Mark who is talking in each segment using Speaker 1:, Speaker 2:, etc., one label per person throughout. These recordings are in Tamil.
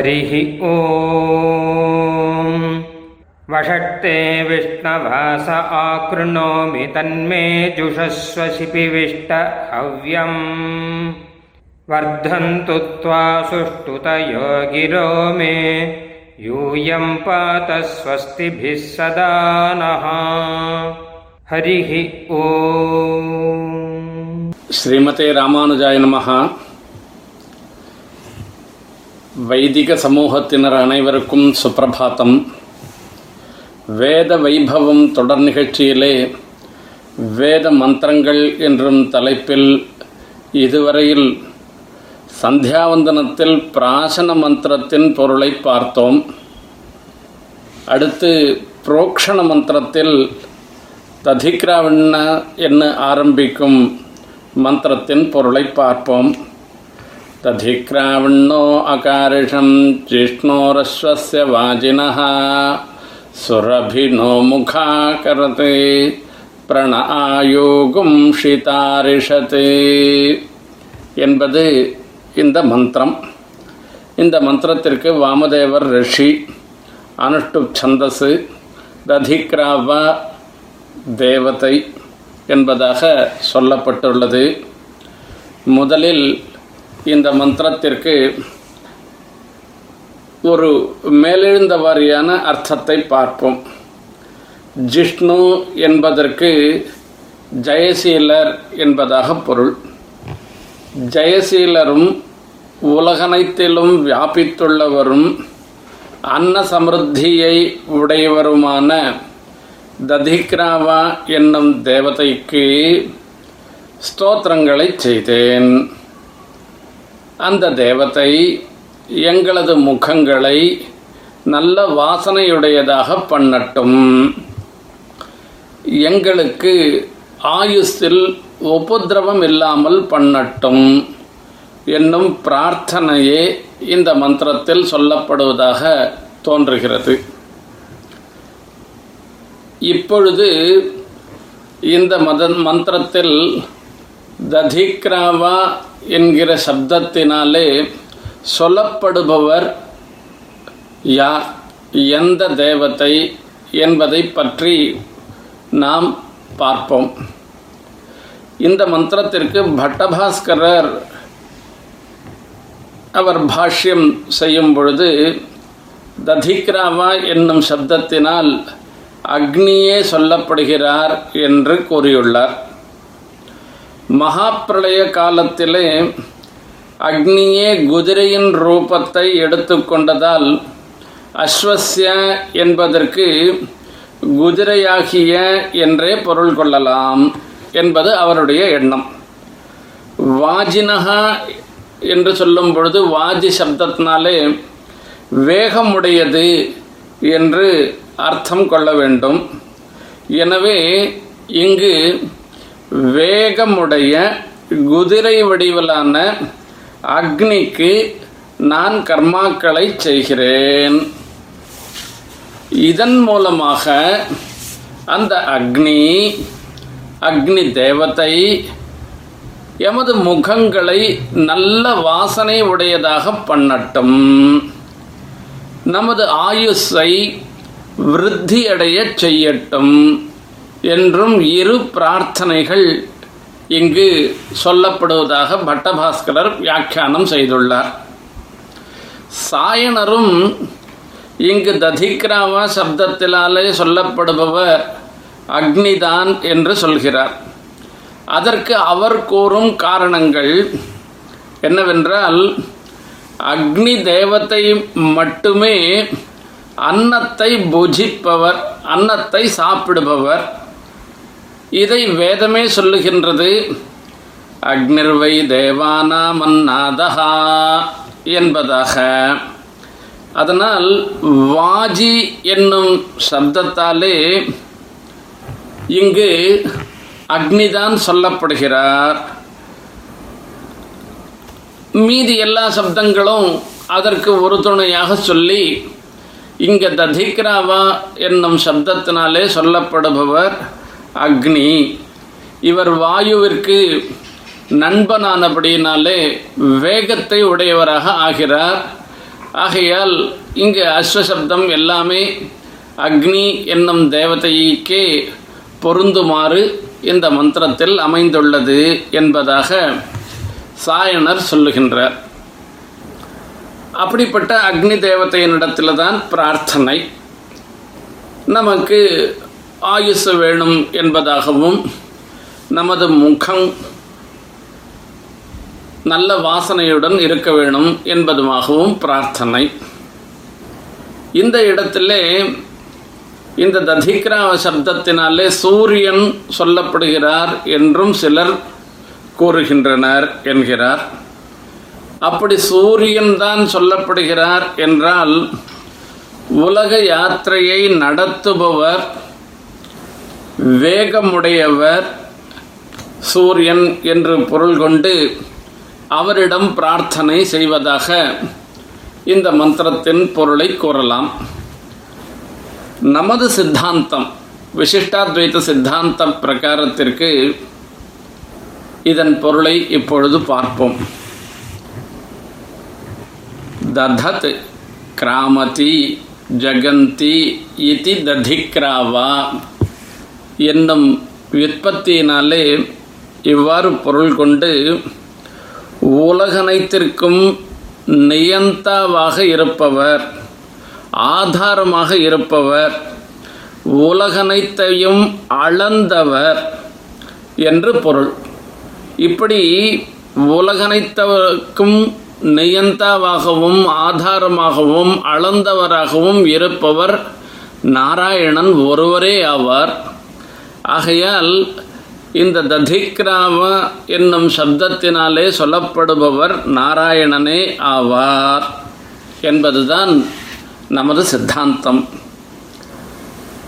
Speaker 1: हरिः ओ वषट्ते विष्णवास आकृणोमि तन्मे तन्मेजुषस्व शिपिविष्टहव्यम् वर्धन्तु त्वा सुष्ठुतयो गिरो मे। यूयम् पात स्वस्तिभिः सदा नः। हरिः ओ
Speaker 2: श्रीमते रामानुजाय नमः। வைதிக சமூகத்தினர் அனைவருக்கும் சுப்பிரபாத்தம். வேத வைபவம் தொடர் நிகழ்ச்சியிலே வேத மந்திரங்கள் என்றும் தலைப்பில் இதுவரையில் சந்தியாவந்தனத்தில் பிராசன மந்திரத்தின் பொருளை பார்த்தோம். அடுத்து புரோக்ஷண மந்திரத்தில் ததிக்ராவண்ண என்ன ஆரம்பிக்கும் மந்திரத்தின் பொருளை பார்ப்போம். ததிக்ராவண்ணோ அகாரிஷம் ஜிஷ்ணோரஸ்வஸ்ய வாஜினः சுரபினோ முகாகரதே பிரண ஆயோகும் ஷிதாரிஷதே என்பது இந்த மந்திரம். இந்த மந்திரத்திற்கு வாமதேவர் ரிஷி அனுஷ்டு சந்தசு ததிக்ராவா தேவதை என்பதாக சொல்லப்பட்டுள்ளது. முதலில் இந்த மந்திரத்திற்கு ஒரு மேலெழுந்த வாரியான அர்த்தத்தை பார்ப்போம். ஜிஷ்ணு என்பதற்கு ஜெயசீலர் என்பதாக பொருள். ஜெயசீலரும் உலகனைத்திலும் வியாபித்துள்ளவரும் அன்ன சமிருத்தியை உடையவருமான ததிக்ராவா என்னும் தேவதைக்கு ஸ்தோத்திரங்களை செய்தேன். அந்த தேவத்தை எங்களது முகங்களை நல்ல வாசனையுடையதாக பண்ணட்டும். எங்களுக்கு ஆயுஸில் உபதிரவம் இல்லாமல் பண்ணட்டும் என்னும் பிரார்த்தனையே இந்த மந்திரத்தில் சொல்லப்படுவதாக தோன்றுகிறது. இப்பொழுது இந்த மத மந்திரத்தில் ததிக்ராவா என்கிற சப்தத்தினாலே சொல்லப்படுபவர் யார்? எந்த தேவத்தை என்பதை பற்றி நாம் பார்ப்போம். இந்த மந்திரத்திற்கு பட்டபாஸ்கரர் அவர் பாஷ்யம் செய்யும் பொழுது ததிக்ராமா என்னும் சப்தத்தினால் அக்னியே சொல்லப்படுகிறார் என்று கூறியுள்ளார். மகாப்பிரளய காலத்திலே அக்னியே குதிரையின் ரூபத்தை எடுத்துக்கொண்டதால் அஸ்வஸ்ய என்பதற்கு குதிரையாகிய என்றே பொருள் கொள்ளலாம் என்பது அவருடைய எண்ணம். வாஜினகா என்று சொல்லும் பொழுது வாஜி சப்தத்தினாலே வேகமுடையது என்று அர்த்தம் கொள்ள வேண்டும். எனவே இங்கு வேகமுடைய குதிரை வடிவிலான அக்னிக்கு நான் கர்மாக்களை செய்கிறேன். இதன் மூலமாக அந்த அக்னி அக்னி தேவத்தை எமது முகங்களை நல்ல வாசனை உடையதாக பண்ணட்டும். நமது ஆயுஸை விருத்தியடைய செய்யட்டும். என்றும் இரு பிரார்த்தனைகள் இங்கு சொல்லப்படுவதாக பட்டபாஸ்கரர் வியாக்கியானம் செய்துள்ளார். சாயனரும் இங்கு ததிக்ராவா சப்தத்தினாலே சொல்லப்படுபவர் அக்னிதான் என்று சொல்கிறார். அதற்கு அவர் கூறும் காரணங்கள் என்னவென்றால் அக்னி தேவத்தை மட்டுமே அன்னத்தை புஜிப்பவர் அன்னத்தை சாப்பிடுபவர் இதை வேதமே சொல்லுகின்றது. அக்னிர்வை தேவானா மன்னாதஹா என்பதாக. அதனால் வாஜி என்னும் சப்தத்தாலே இங்கு அக்னிதான் சொல்லப்படுகிறார். மீதி எல்லா சப்தங்களும் அதற்கு ஒரு துணையாக சொல்லி இங்க ததிக்ராவா என்னும் சப்தத்தினாலே சொல்லப்படுபவர் அக்னி. இவர் வாயுவிற்கு நண்பனானபடியினாலே வேகத்தை உடையவராக ஆகிறார். ஆகையால் இங்கு அஸ்வசப்தம் எல்லாமே அக்னி என்னும் தேவதைக்கே பொருந்துமாறு இந்த மந்திரத்தில் அமைந்துள்ளது என்பதாக சாயனர் சொல்லுகின்றார். அப்படிப்பட்ட அக்னி தேவதையினிடத்தில் தான் பிரார்த்தனை. நமக்கு ஆயுசு வேணும் என்பதாகவும் நமது முகம் நல்ல வாசனையுடன் இருக்க வேணும் என்பதுமாகவும் பிரார்த்தனை. இந்த இடத்திலே இந்த ததிக்ரா சப்தத்தினாலே சூரியன் சொல்லப்படுகிறார் என்றும் சிலர் கூறுகின்றனர் என்கிறார். அப்படி சூரியன் தான் சொல்லப்படுகிறார் என்றால் உலக யாத்திரையை நடத்துபவர் வேகமுடையவர் சூரியன் என்று பொருள் கொண்டு அவரிடம் பிரார்த்தனை செய்வதாக இந்த மந்திரத்தின் பொருளை கூறலாம். நமது சித்தாந்தம் விசிஷ்டாத்வைத்த சித்தாந்த பிரகாரத்திற்கு இதன் பொருளை இப்பொழுது பார்ப்போம். ததத் கிராமதி ஜகந்தி இதி ததிக்ராவா என்னும் விற்பத்தியினாலே இவ்வாறு பொருள் கொண்டு உலகனைத்திற்கும் நியந்தாவாக இருப்பவர் ஆதாரமாக இருப்பவர் உலகனைத்தையும் அளந்தவர் என்று பொருள். இப்படி உலகனைத்தவருக்கும் நியந்தாவாகவும் ஆதாரமாகவும் அளந்தவராகவும் இருப்பவர் நாராயணன் ஒருவரே ஆவார். ஆகையால் இந்த ததிக்ராம என்னும் சப்தத்தினாலே சொல்லப்படுபவர் நாராயணனே ஆவார் என்பதுதான் நமது சித்தாந்தம்.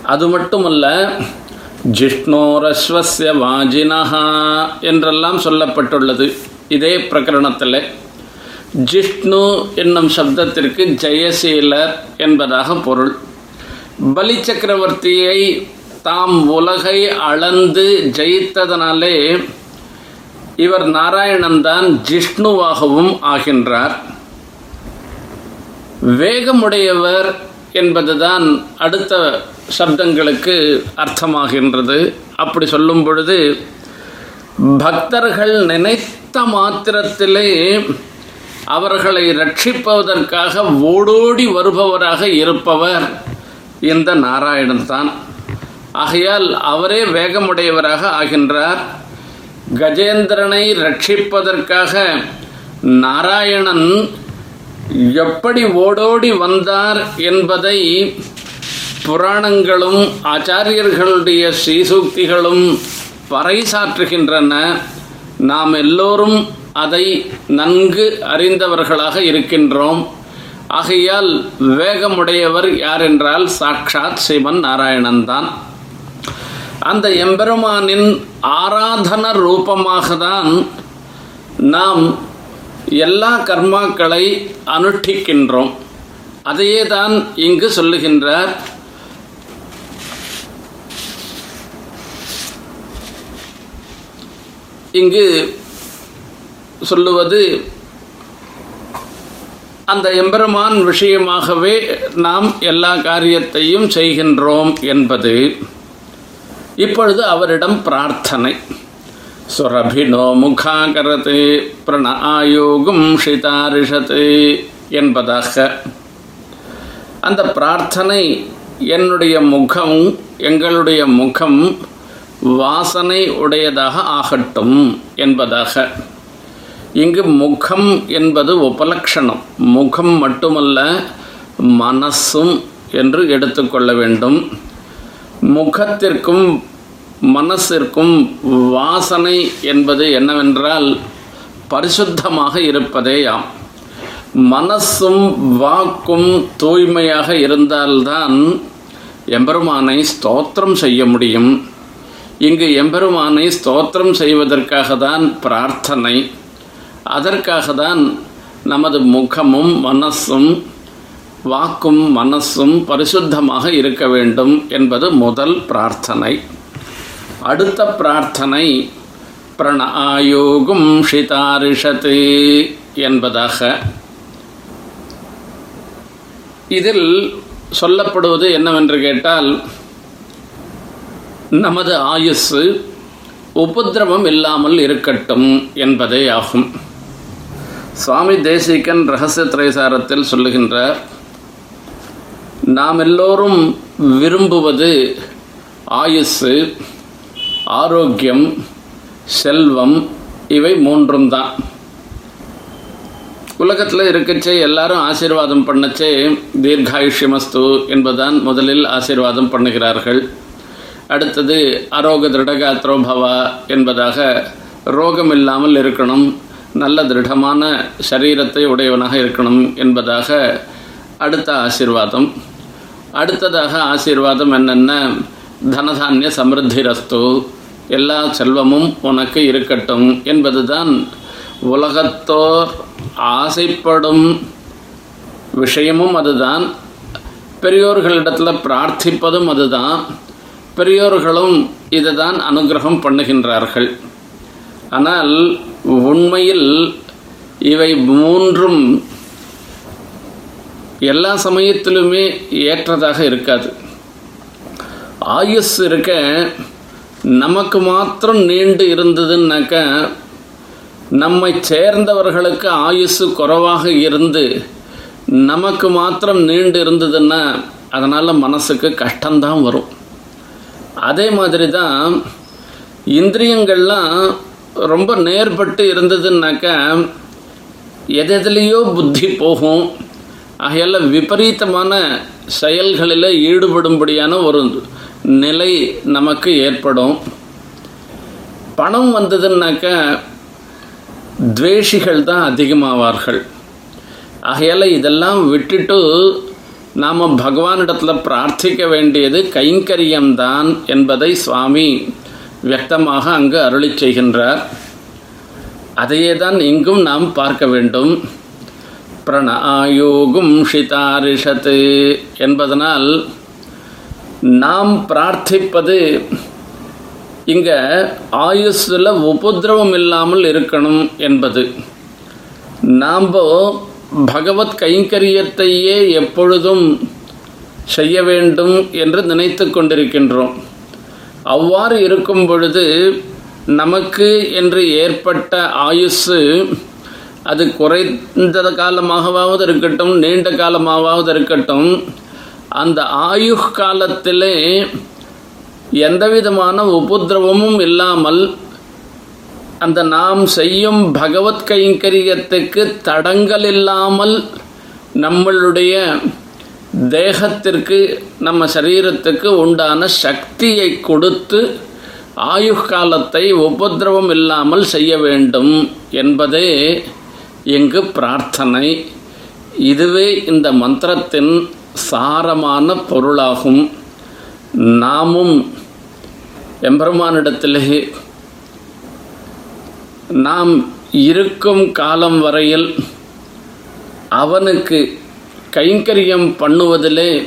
Speaker 2: அது மட்டுமல்ல ஜிஷ்ணோரஸ்வசிய வாஜினஹா என்றெல்லாம் சொல்லப்பட்டுள்ளது. இதே பிரகரணத்தில் ஜிஷ்ணு என்னும் சப்தத்திற்கு ஜெயசீலர் என்பதாக பொருள். பலி சக்கரவர்த்தியை தாம் உலகை அளந்து ஜெயித்ததனாலே இவர் நாராயணன் தான் ஜிஷ்ணுவாகவும் ஆகின்றார். வேகமுடையவர் என்பதுதான் அடுத்த சப்தங்களுக்கு அர்த்தமாகின்றது. அப்படி சொல்லும் பொழுது பக்தர்கள் நினைத்த மாத்திரத்திலே அவர்களை ரட்சிப்பதற்காக ஓடோடி வருபவராக இருப்பவர் இந்த நாராயணன் தான் ஆகையால் அவரே வேகமுடையவராக ஆகின்றார். கஜேந்திரனை ரட்சிப்பதற்காக நாராயணன் எப்படி ஓடோடி வந்தார் என்பதை புராணங்களும் ஆச்சாரியர்களுடைய ஸ்ரீசூக்திகளும் பறைசாற்றுகின்றன. நாம் எல்லோரும் அதை நன்கு அறிந்தவர்களாக இருக்கின்றோம். ஆகையால் வேகமுடையவர் யார் என்றால் சாக்ஷாத் சிவன் நாராயணன் தான் அந்த எம்பெருமானின் ஆராதன ரூபமாக தான் நாம் எல்லா கர்மாக்களை அனுஷ்டிக்கின்றோம். அதையே தான் இங்கு சொல்லுகின்றார். இங்கு சொல்லுவது அந்த எம்பெருமான் விஷயமாகவே நாம் எல்லா காரியத்தையும் செய்கின்றோம் என்பது. இப்பொழுது அவரிடம் பிரார்த்தனை. சுரபினோ முகாகரத்து பிரண ஆயோகும் ஷிதாரிஷத்து என்பதாக. அந்த பிரார்த்தனை என்னுடைய முகம் எங்களுடைய முகம் வாசனை உடையதாக ஆகட்டும் என்பதாக. இங்கு முகம் என்பது உபலக்ஷணம். முகம் மட்டுமல்ல மனசும் என்று எடுத்துக்கொள்ள வேண்டும். முகத்திற்கும் மனசிற்கும் வாசனை என்பது என்னவென்றால் பரிசுத்தமாக இருப்பதேயாம். மனசும் வாக்கும் தூய்மையாக இருந்தால்தான் எம்பெருமானை ஸ்தோத்திரம் செய்ய முடியும். இங்கு எம்பெருமானை ஸ்தோத்திரம் செய்வதற்காக தான் பிரார்த்தனை. அதற்காக தான் நமது முகமும் மனசும் வாக்கும் மனசும் பரிசுத்தமாக இருக்க வேண்டும் என்பது முதல் பிரார்த்தனை. அடுத்த பிரார்த்தனை பிரண ஆயோகும் ஷிதாரிஷத்து என்பதாக. இதில் சொல்லப்படுவது என்னவென்று கேட்டால் நமது ஆயுசு உபதிரவம் இல்லாமல் இருக்கட்டும் என்பதே ஆகும். சுவாமி தேசிகன் ரகசிய திரைசாரத்தில் சொல்லுகின்றார் நாம் எல்லோரும் விரும்புவது ஆயுசு ஆரோக்கியம் செல்வம் இவை மூன்றும் தான் உலகத்தில் இருக்கச்சே எல்லாரும் ஆசீர்வாதம் பண்ணச்சே தீர்காயுஷ்யமஸ்து என்பதுதான் முதலில் ஆசீர்வாதம் பண்ணுகிறார்கள். அடுத்தது அரோக திருடகாத்ரோ பவா என்பதாக ரோகம் இல்லாமல் இருக்கணும் நல்ல திருடமான சரீரத்தை உடையவனாக இருக்கணும் என்பதாக அடுத்த ஆசீர்வாதம். அடுத்ததாக ஆசீர்வாதம் என்னென்ன? தனதானிய சமிருத்திரஸ்து. எல்லா செல்வமும் உனக்கு இருக்கட்டும் என்பதுதான் உலகத்தோர் ஆசைப்படும் விஷயமும் அதுதான். பெரியோர்களிடத்தில் பிரார்த்திப்பதும் அதுதான். பெரியோர்களும் இதை தான் அனுகிரகம் பண்ணுகின்றார்கள். ஆனால் உண்மையில் இவை மூன்றும் எல்லா சமயத்திலுமே ஏற்றதாக இருக்காது. ஆயுஸ் இருக்க நமக்கு மாத்திரம் நீண்டு இருந்ததுன்னாக்க நம்மை சேர்ந்தவர்களுக்கு ஆயுசு குறைவாக இருந்து நமக்கு மாத்திரம் நீண்டு இருந்ததுன்னா அதனால் மனசுக்கு கஷ்டம்தான் வரும். அதே மாதிரி தான் இந்திரியங்கள்லாம் ரொம்ப நேர்பட்டு இருந்ததுன்னாக்கா எதெதுலேயோ புத்தி போகும். ஆகையால் விபரீதமான செயல்களில் ஈடுபடும்படியான ஒரு நிலை நமக்கு ஏற்படும். பணம் வந்ததுன்னாக்கா துவேஷிகள் தான் அதிகமாவார்கள். ஆகையால் இதெல்லாம் விட்டுட்டு நாம் பகவானிடத்தில் பிரார்த்திக்க வேண்டியது கைங்கரியம்தான் என்பதை சுவாமி வியக்தமாக அங்கு அருளி செய்கின்றார். அதையே தான் இங்கும் நாம் பார்க்க வேண்டும். பிரணாயோகும் ஷிதாரிஷத்து என்பதனால் நாம் பிரார்த்திப்பது இங்க ஆயுஸில் உபதிரவம் இல்லாமல் இருக்கணும் என்பது. நாம் பகவத் கைங்கரியத்தையே எப்பொழுதும் செய்ய வேண்டும் என்று நினைத்து கொண்டிருக்கின்றோம். அவ்வாறு இருக்கும் பொழுது நமக்கு என்று ஏற்பட்ட ஆயுசு அது குறைந்த காலமாகவாவது இருக்கட்டும் நீண்ட காலமாகவாவது இருக்கட்டும் அந்த ஆயு காலத்திலே எந்தவிதமான உபதிரவமும் இல்லாமல் அந்த நாம் செய்யும் பகவத் கைங்கரியத்துக்கு தடங்கள் இல்லாமல் நம்மளுடைய தேகத்திற்கு நம்ம சரீரத்துக்கு உண்டான சக்தியை கொடுத்து ஆயு காலத்தை உபதிரவம் இல்லாமல் செய்ய வேண்டும் என்பதே எங்கு பிரார்த்தனை? இதுவே இந்த மந்திரத்தின் சாரமான பொருளாகும். நாமும் எம்பெருமானிடத்திலே நாம் இருக்கும் காலம் வரையில் அவனுக்கு கைங்கரியம் பண்ணுவதிலே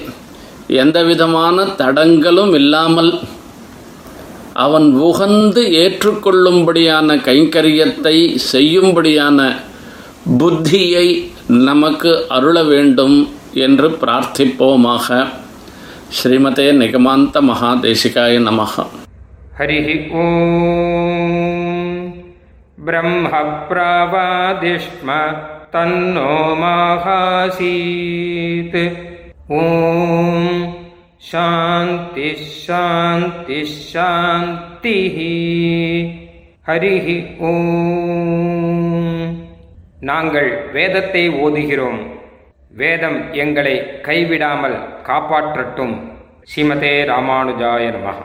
Speaker 2: எந்தவிதமான தடங்களும் இல்லாமல் அவன் உகந்து ஏற்றுக்கொள்ளும்படியான கைங்கரியத்தை செய்யும்படியான புத்தியை நமக்கு அருள வேண்டும் என்று பிரார்த்திப்போமாக ஸ்ரீமதே நிகமாந்த மகாதேசிகாய நமகா
Speaker 1: हरिः ॐ ब्रह्मप्रावादिष्म तन्नो माहासीत् ॐ शान्तिः शान्तिः शान्तिः ஹரிஹ ஓம் நாங்கள் வேதத்தை ஓதுகிறோம். வேதம் எங்களை கைவிடாமல் காப்பாற்றட்டும். ஸ்ரீமதே ராமானுஜாய நமः